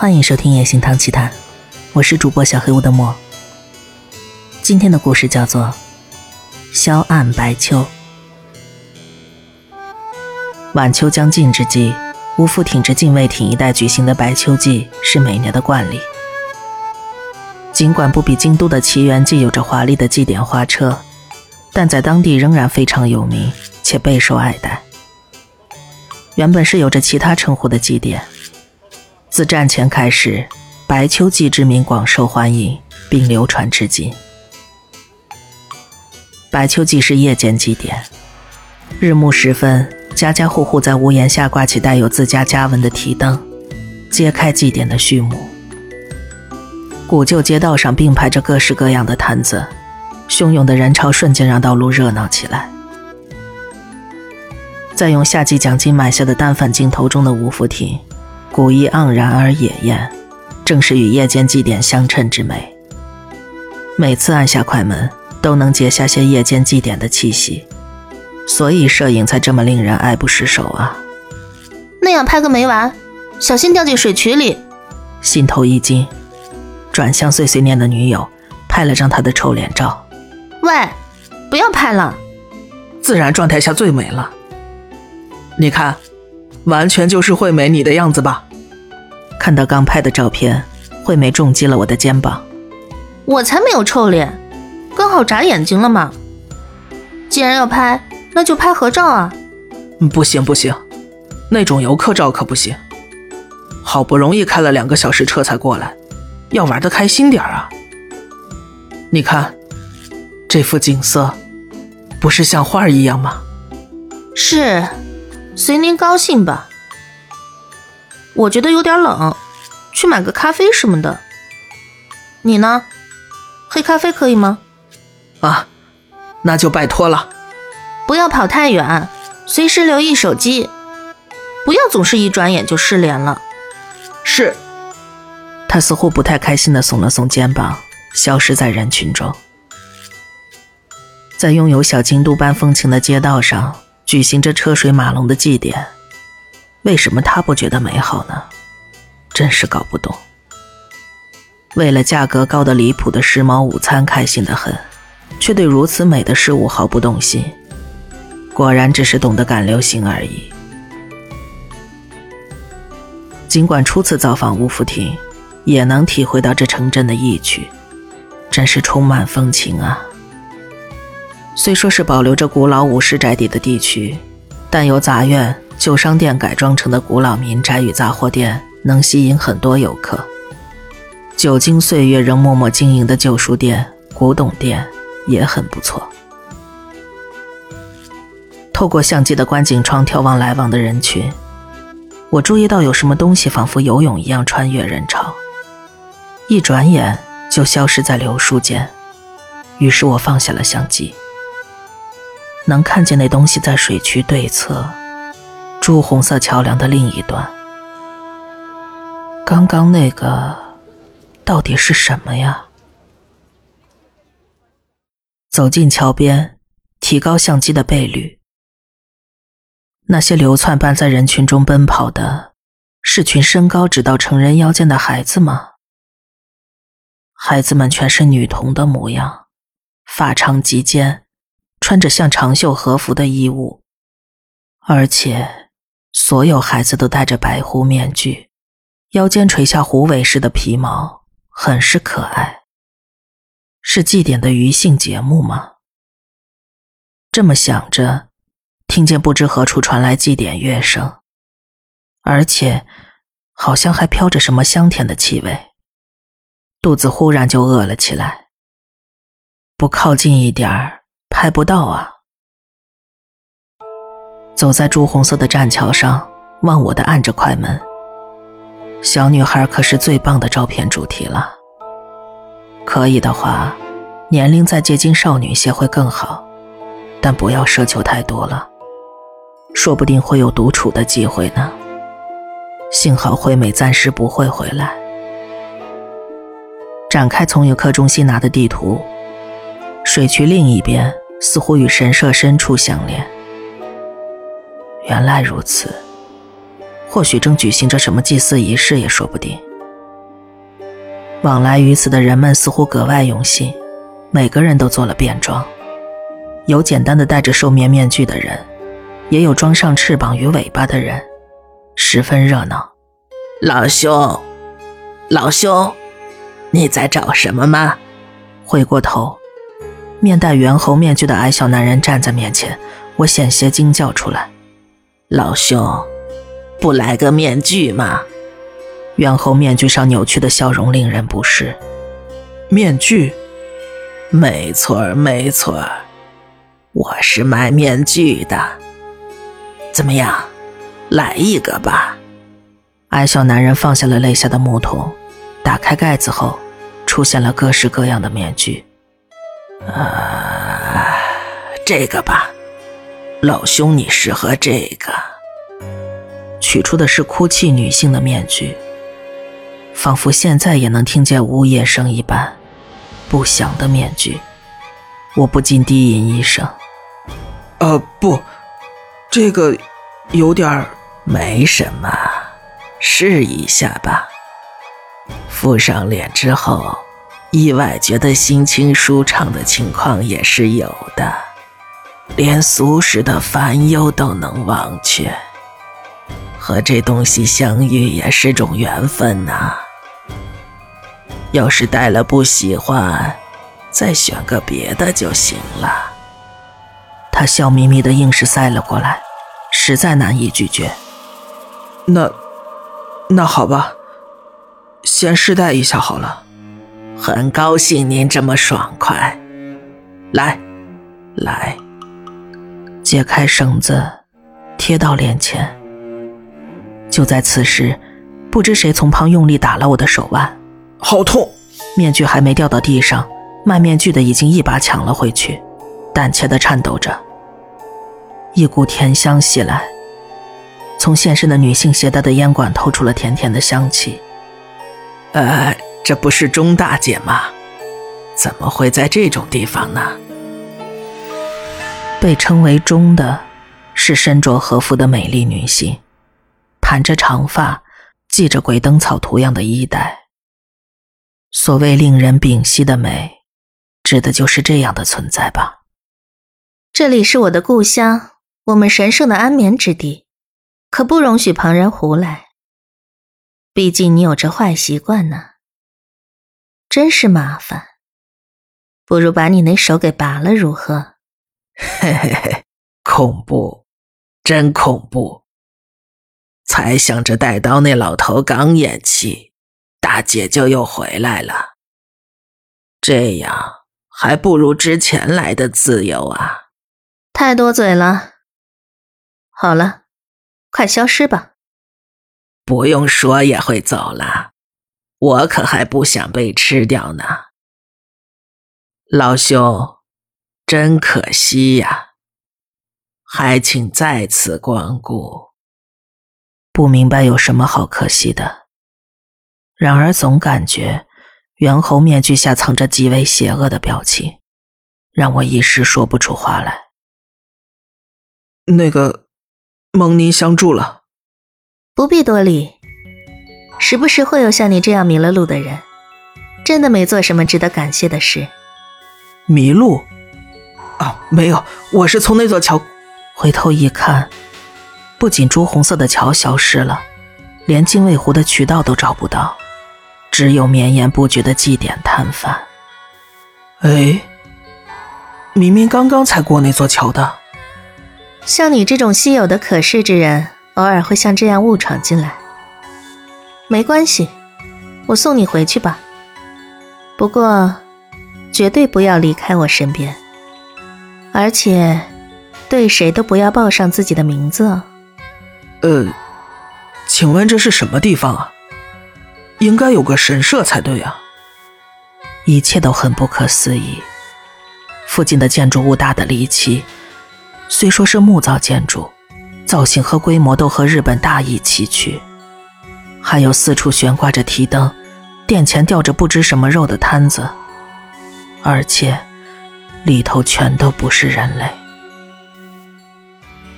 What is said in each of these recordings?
欢迎收听《夜行堂奇谈》，我是主播小黑屋的墨。今天的故事叫做《萧暗白秋》。晚秋将近之际，吴父挺着禁卫艇一带举行的白秋祭是每年的惯例。尽管不比京都的奇缘祭有着华丽的祭典花车，但在当地仍然非常有名且备受爱戴。原本是有着其他称呼的祭典。自战前开始，白秋祭之名广受欢迎，并流传至今。白秋祭是夜间祭典，日暮时分，家家户户在屋檐下挂起带有自家家纹的提灯，揭开祭典的序幕。古旧街道上并排着各式各样的摊子，汹涌的人潮瞬间让道路热闹起来。在用夏季奖金买下的单反镜头中的吴福亭。古意盎然而野艳，正是与夜间祭典相称之美。每次按下快门，都能结下些夜间祭典的气息，所以摄影才这么令人爱不释手啊！那样拍个没完，小心掉进水渠里。心头一惊，转向碎碎念的女友，拍了张她的臭脸照。喂，不要拍了！自然状态下最美了。你看。完全就是惠美你的样子吧？看到刚拍的照片，惠美重击了我的肩膀。我才没有臭脸，刚好眨眼睛了嘛。既然要拍，那就拍合照啊。不行不行，那种游客照可不行。好不容易开了两个小时车才过来，要玩的开心点啊。你看，这幅景色，不是像画一样吗？是。随您高兴吧。我觉得有点冷，去买个咖啡什么的。你呢？黑咖啡可以吗？啊，那就拜托了。不要跑太远，随时留意手机。不要总是一转眼就失联了。是。他似乎不太开心的耸了耸肩膀，消失在人群中。在拥有小京都般风情的街道上。举行着车水马龙的祭典，为什么他不觉得美好呢？真是搞不懂。为了价格高的离谱的时髦午餐开心的很，却对如此美的事物毫不动心，果然只是懂得赶流行而已。尽管初次造访乌福亭，也能体会到这城镇的意趣，真是充满风情啊。虽说是保留着古老武士宅邸的地区，但由杂院、旧商店改装成的古老民宅与杂货店，能吸引很多游客。久经岁月仍默默经营的旧书店、古董店也很不错。透过相机的观景窗眺望来往的人群，我注意到有什么东西仿佛游泳一样穿越人潮，一转眼就消失在柳树间。于是我放下了相机。能看见那东西在水渠对侧，朱红色桥梁的另一端。刚刚那个到底是什么呀？走进桥边，提高相机的倍率。那些流窜般在人群中奔跑的，是群身高只到成人腰间的孩子吗？孩子们全是女童的模样，发长及肩。穿着像长袖和服的衣物，而且所有孩子都戴着白狐面具，腰间垂下狐尾似的皮毛，很是可爱。是祭典的余兴节目吗？这么想着，听见不知何处传来祭典乐声，而且好像还飘着什么香甜的气味，肚子忽然就饿了起来。不靠近一点儿。拍不到啊！走在朱红色的栈桥上，忘我的按着快门。小女孩可是最棒的照片主题了。可以的话，年龄再接近少女些会更好，但不要奢求太多了，说不定会有独处的机会呢。幸好惠美暂时不会回来。展开从游客中心拿的地图，水渠另一边。似乎与神社深处相连。原来如此，或许正举行着什么祭祀仪式也说不定。往来于此的人们似乎格外用心，每个人都做了便装，有简单的戴着兽面面具的人，也有装上翅膀与尾巴的人，十分热闹。老兄，老兄，你在找什么吗？回过头，面戴猿猴面具的矮小男人站在面前，我险些惊叫出来：“老兄，不来个面具吗？”猿猴面具上扭曲的笑容令人不适。面具，没错没错，我是卖面具的。怎么样，来一个吧？矮小男人放下了肋下的木桶，打开盖子后，出现了各式各样的面具。啊，这个吧，老兄，你适合这个。取出的是哭泣女性的面具，仿佛现在也能听见呜咽声一般，不祥的面具。我不禁低吟一声：“呃，不，这个有点儿……没什么。”试一下吧。敷上脸之后，意外觉得心情舒畅的情况也是有的，连俗世的烦忧都能忘却。和这东西相遇也是种缘分呐。要是戴了不喜欢，再选个别的就行了。他笑眯眯的硬是塞了过来，实在难以拒绝。那。那好吧，先试戴一下好了。很高兴您这么爽快，来，来，解开绳子，贴到脸前。就在此时，不知谁从旁用力打了我的手腕，好痛！面具还没掉到地上，卖面具的已经一把抢了回去，胆怯的颤抖着。一股甜香袭来。从现身的女性携带的烟管透出了甜甜的香气。呃，这不是钟大姐吗？怎么会在这种地方呢？被称为钟的，是身着和服的美丽女性，盘着长发，系着鬼灯草图样的衣带。所谓令人屏息的美，指的就是这样的存在吧。这里是我的故乡，我们神圣的安眠之地。可不容许旁人胡来。毕竟你有这坏习惯呢，真是麻烦。不如把你那手给拔了，如何？嘿嘿嘿，恐怖，真恐怖！才想着带刀，那老头刚咽气，大姐就又回来了。这样还不如之前来的自由啊！太多嘴了。好了。快消失吧！不用说也会走了，我可还不想被吃掉呢。老兄，真可惜呀，还请再次光顾。不明白有什么好可惜的，然而总感觉猿猴面具下藏着极为邪恶的表情，让我一时说不出话来。那个。蒙您相助了，不必多礼。时不时会有像你这样迷了路的人，真的没做什么值得感谢的事。迷路？啊，没有，我是从那座桥。回头一看，不仅朱红色的桥消失了，连精卫湖的渠道都找不到，只有绵延不绝的祭典摊贩。哎，明明刚刚才过那座桥的。像你这种稀有的可视之人，偶尔会像这样误闯进来。没关系，我送你回去吧。不过，绝对不要离开我身边，而且，对谁都不要报上自己的名字哦。呃，请问这是什么地方啊？应该有个神社才对啊。一切都很不可思议。附近的建筑物大的离奇。虽说是木造建筑，造型和规模都和日本大异其趣，还有四处悬挂着提灯，殿前吊着不知什么肉的摊子，而且里头全都不是人类，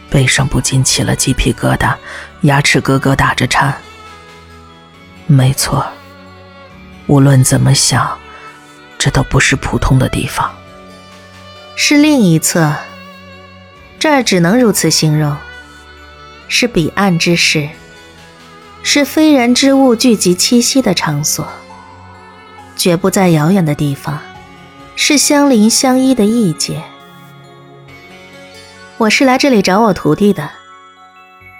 背上不禁起了鸡皮疙瘩，牙齿咯咯打着颤。没错，无论怎么想，这都不是普通的地方。是另一侧，这儿只能如此形容，是彼岸之事，是非人之物聚集栖息的场所，绝不在遥远的地方，是相邻相依的异界。我是来这里找我徒弟的，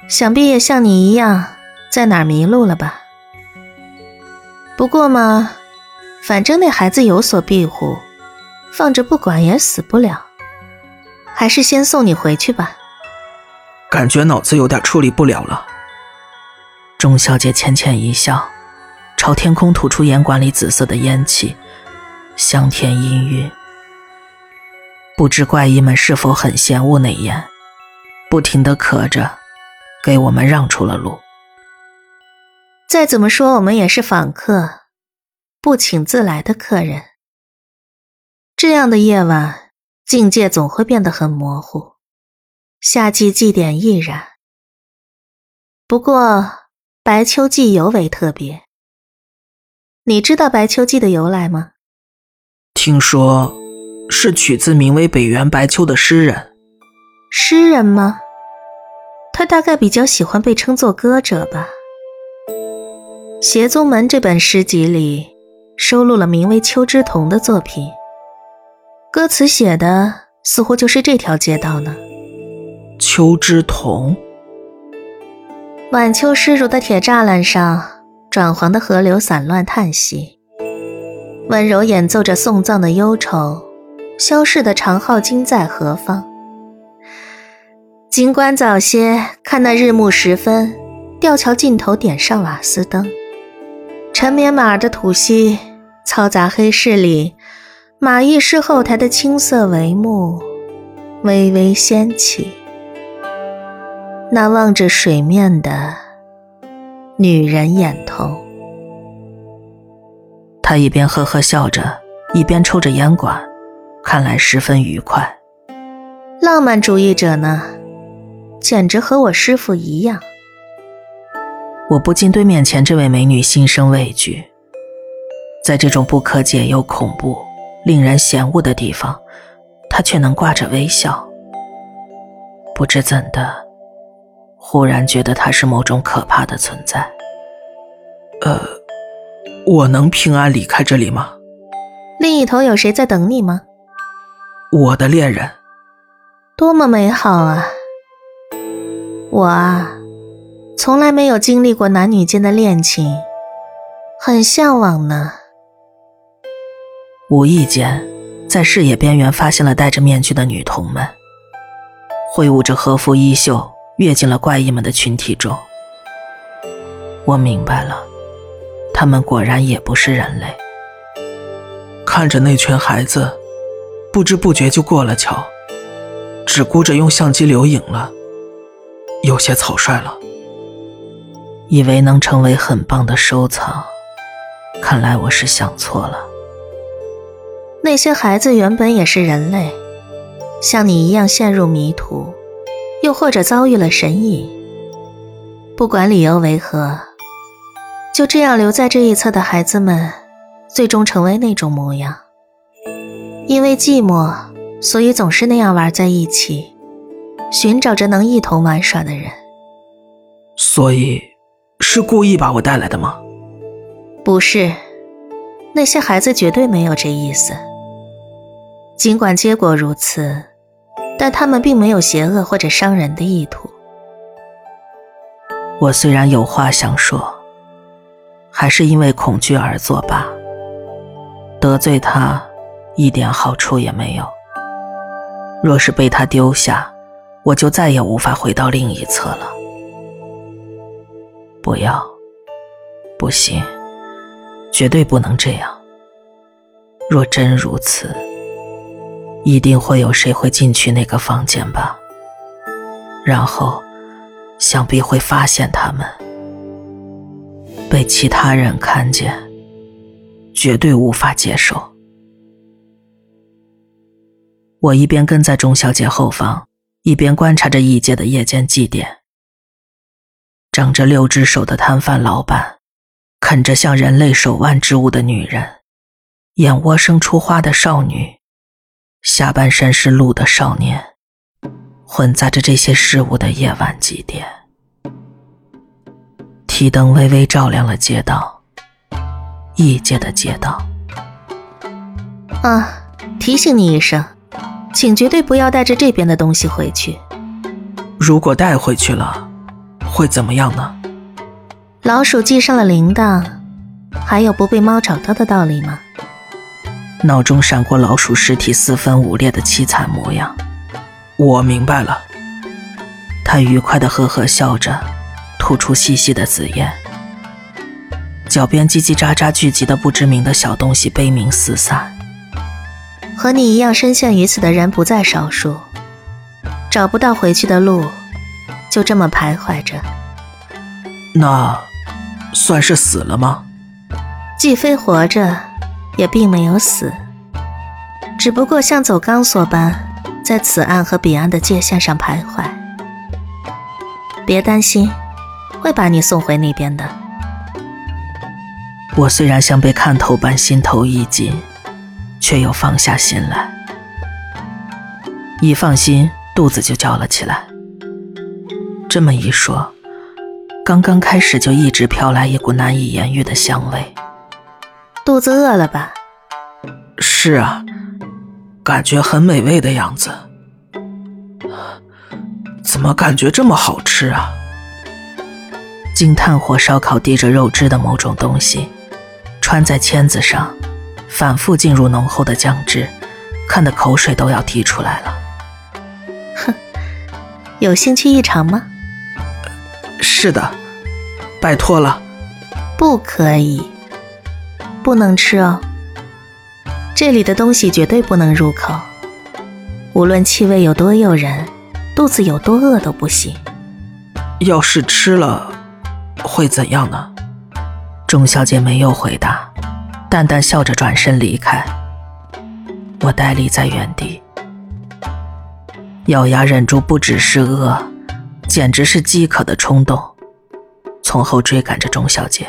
想必也像你一样，在哪儿迷路了吧？不过嘛，反正那孩子有所庇护。放着不管也死不了，还是先送你回去吧。感觉脑子有点处理不了了。钟小姐浅浅一笑，朝天空吐出烟管里紫色的烟气，香甜氤氲。不知怪异们是否很嫌恶那烟，不停的咳着，给我们让出了路。再怎么说，我们也是访客，不请自来的客人。这样的夜晚，境界总会变得很模糊。夏季祭典亦然。不过，白秋祭尤为特别。你知道白秋祭的由来吗？听说是取自名为北原白秋的诗人。诗人吗？他大概比较喜欢被称作歌者吧。《邪宗门》这本诗集里收录了名为秋之瞳的作品。歌词写的似乎就是这条街道呢。秋之瞳，晚秋湿如的铁栅栏上，转黄的河流散乱叹息，温柔演奏着送葬的忧愁。消逝的长号今在何方？尽管早些看那日暮时分，吊桥尽头点上瓦斯灯，沉绵马儿的吐息，嘈杂黑市里。马驿市后台的青色帷幕微微掀起，那望着水面的女人眼头。他一边呵呵笑着，一边抽着烟管，看来十分愉快。浪漫主义者呢，简直和我师父一样。我不禁对面前这位美女心生畏惧，在这种不可解又恐怖。令人嫌恶的地方，他却能挂着微笑。不知怎的，忽然觉得他是某种可怕的存在。呃，我能平安离开这里吗？另一头有谁在等你吗？我的恋人。多么美好啊！我啊，从来没有经历过男女间的恋情，很向往呢。无意间，在视野边缘发现了戴着面具的女童们，挥舞着和服衣袖，跃进了怪异们的群体中。我明白了，他们果然也不是人类。看着那群孩子，不知不觉就过了桥，只顾着用相机留影了，有些草率了。以为能成为很棒的收藏，看来我是想错了。那些孩子原本也是人类，像你一样陷入迷途，又或者遭遇了神隐。不管理由为何，就这样留在这一侧的孩子们，最终成为那种模样。因为寂寞，所以总是那样玩在一起，寻找着能一同玩耍的人。所以，是故意把我带来的吗？不是，那些孩子绝对没有这意思。尽管结果如此，但他们并没有邪恶或者伤人的意图。我虽然有话想说，还是因为恐惧而作罢。得罪他，一点好处也没有。若是被他丢下，我就再也无法回到另一侧了。不要，不行，绝对不能这样。若真如此，一定会有谁会进去那个房间吧，然后，想必会发现他们被其他人看见，绝对无法接受。我一边跟在钟小姐后方，一边观察着异界的夜间祭典。长着六只手的摊贩老板，啃着像人类手腕之物的女人，眼窝生出花的少女，下半身是鹿的少年，混杂着这些事物的夜晚几点？提灯微微照亮了街道，异界的街道。啊，提醒你一声，请绝对不要带着这边的东西回去。如果带回去了，会怎么样呢？老鼠系上了铃铛，还有不被猫找到的道理吗？脑中闪过老鼠尸体四分五裂的凄惨模样。我明白了。他愉快的呵呵笑着，吐出细细的紫烟。脚边叽叽喳喳聚集的不知名的小东西悲鸣四散。和你一样深陷于此的人不在少数，找不到回去的路，就这么徘徊着。那。算是死了吗？既非活着，也并没有死，只不过像走钢索般，在此岸和彼岸的界限上徘徊。别担心，会把你送回那边的。我虽然像被看透般心头一紧，却又放下心来。一放心，肚子就叫了起来。这么一说。刚刚开始就一直飘来一股难以言喻的香味，肚子饿了吧？是啊，感觉很美味的样子。怎么感觉这么好吃啊？经炭火烧烤滴着肉汁的某种东西，穿在签子上，反复进入浓厚的酱汁，看得口水都要滴出来了。哼，有兴趣一尝吗？是的，拜托了。不可以，不能吃哦。这里的东西绝对不能入口，无论气味有多诱人，肚子有多饿都不行。要是吃了，会怎样呢？钟小姐没有回答，淡淡笑着转身离开。我呆立在原地，咬牙忍住，不只是饿。简直是饥渴的冲动，从后追赶着钟小姐，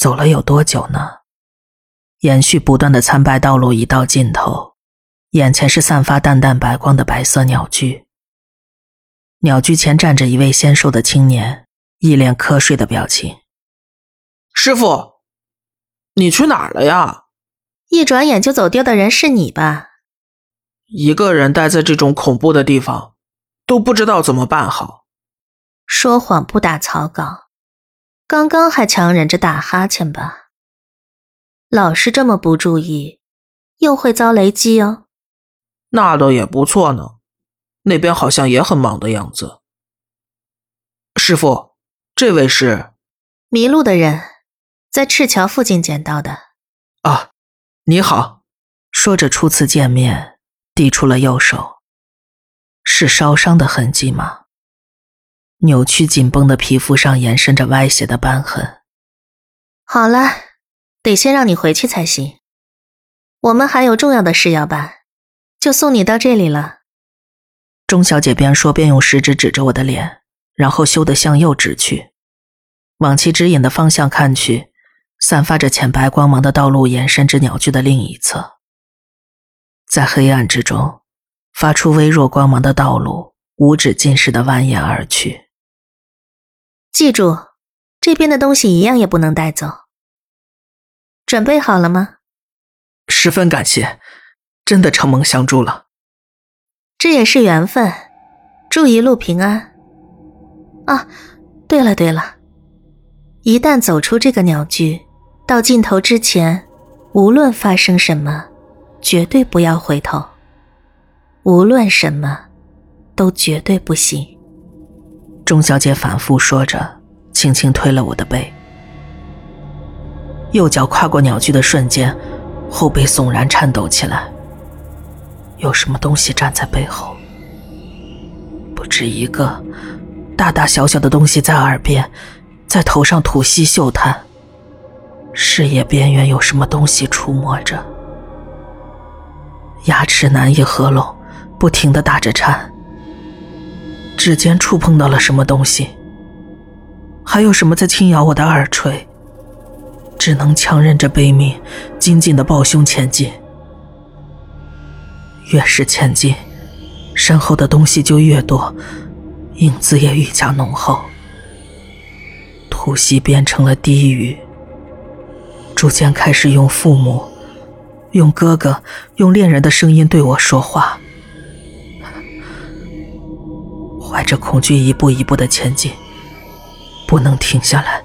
走了有多久呢？延续不断的参拜道路已到尽头，眼前是散发淡淡白光的白色鸟居。鸟居前站着一位纤瘦的青年，一脸瞌睡的表情。师傅，你去哪儿了呀？一转眼就走丢的人是你吧？一个人待在这种恐怖的地方，都不知道怎么办好。说谎不打草稿，刚刚还强忍着打哈欠吧？老是这么不注意，又会遭雷击哦。那倒也不错呢，那边好像也很忙的样子。师傅，这位是迷路的人，在赤桥附近捡到的。啊，你好。说着初次见面。递出了右手，是烧伤的痕迹吗？扭曲紧绷的皮肤上延伸着歪斜的斑痕。好了，得先让你回去才行。我们还有重要的事要办，就送你到这里了。钟小姐边说边用食指指着我的脸，然后羞得向右指去，往其指引的方向看去，散发着浅白光芒的道路延伸至鸟居的另一侧。在黑暗之中，发出微弱光芒的道路无止尽似的蜿蜒而去。记住，这边的东西一样也不能带走。准备好了吗？十分感谢，真的承蒙相助了。这也是缘分，祝一路平安。啊，对了对了，一旦走出这个鸟居，到尽头之前，无论发生什么。绝对不要回头，无论什么，都绝对不行。钟小姐反复说着，轻轻推了我的背。右脚跨过鸟居的瞬间，后背悚然颤抖起来。有什么东西站在背后？不止一个，大大小小的东西在耳边，在头上吐息嗅探。视野边缘有什么东西出没着？牙齿难以合拢，不停的打着颤。指尖触碰到了什么东西，还有什么在轻咬我的耳垂？只能强忍着悲鸣，紧紧的抱胸前进。越是前进，身后的东西就越多，影子也愈加浓厚。呼吸变成了低语，逐渐开始用父母、用哥哥、用恋人的声音对我说话。怀着恐惧，一步一步的前进，不能停下来，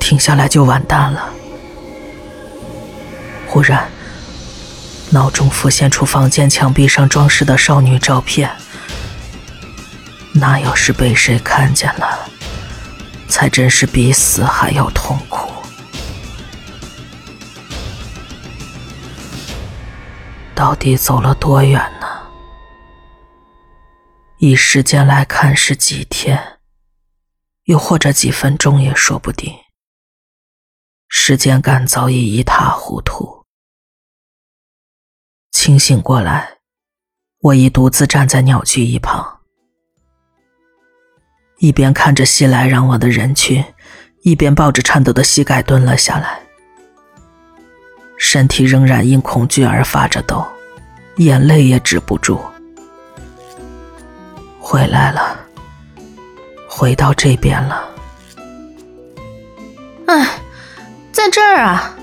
停下来就完蛋了。忽然，脑中浮现出房间墙壁上装饰的少女照片，那要是被谁看见了？才真是比死还要痛苦。到底走了多远？以时间来看是几天，又或者几分钟也说不定。时间感早已一塌糊涂。清醒过来，我已独自站在鸟居一旁。一边看着熙来攘往的人群，一边抱着颤抖的膝盖蹲了下来，身体仍然因恐惧而发着抖，眼泪也止不住。回来了，回到这边了。哎，在这儿啊！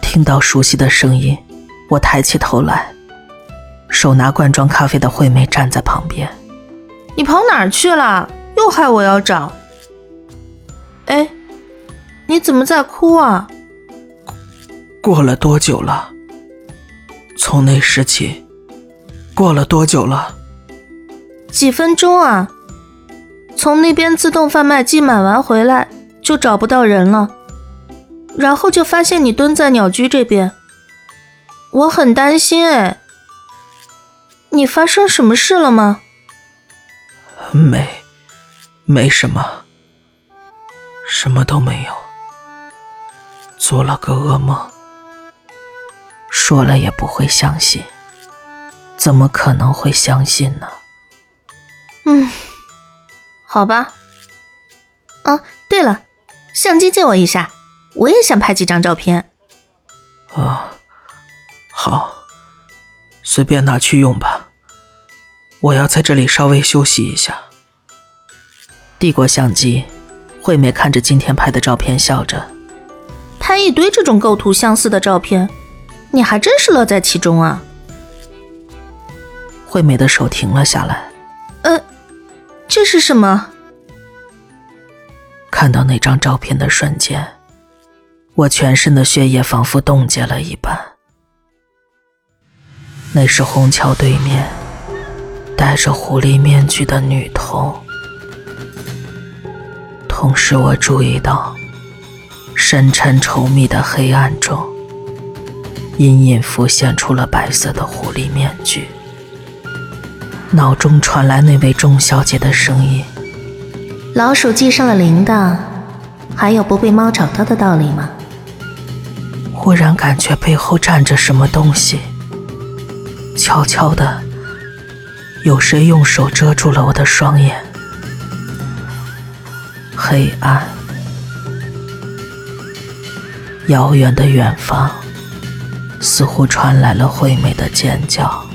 听到熟悉的声音，我抬起头来，手拿罐装咖啡的惠美站在旁边。你跑哪儿去了？又害我要找，哎，你怎么在哭啊？过了多久了？从那时起，过了多久了？几分钟啊！从那边自动贩卖机买完回来，就找不到人了，然后就发现你蹲在鸟居这边，我很担心哎。你发生什么事了吗？没。没什么，什么都没有，做了个噩梦。说了也不会相信，怎么可能会相信呢？嗯，好吧。啊，对了，相机借我一下，我也想拍几张照片。啊，好，随便拿去用吧。我要在这里稍微休息一下。递过相机，惠美看着今天拍的照片，笑着：“拍一堆这种构图相似的照片，你还真是乐在其中啊。”惠美的手停了下来。“呃，这是什么？”看到那张照片的瞬间，我全身的血液仿佛冻结了一般。那是虹桥对面戴着狐狸面具的女童。同时，我注意到，深沉稠密的黑暗中，隐隐浮现出了白色的狐狸面具。脑中传来那位钟小姐的声音：“老鼠系上了铃铛，还有不被猫找到的道理吗？”忽然感觉背后站着什么东西，悄悄的，有谁用手遮住了我的双眼。黑暗，遥远的远方，似乎传来了惠美的尖叫。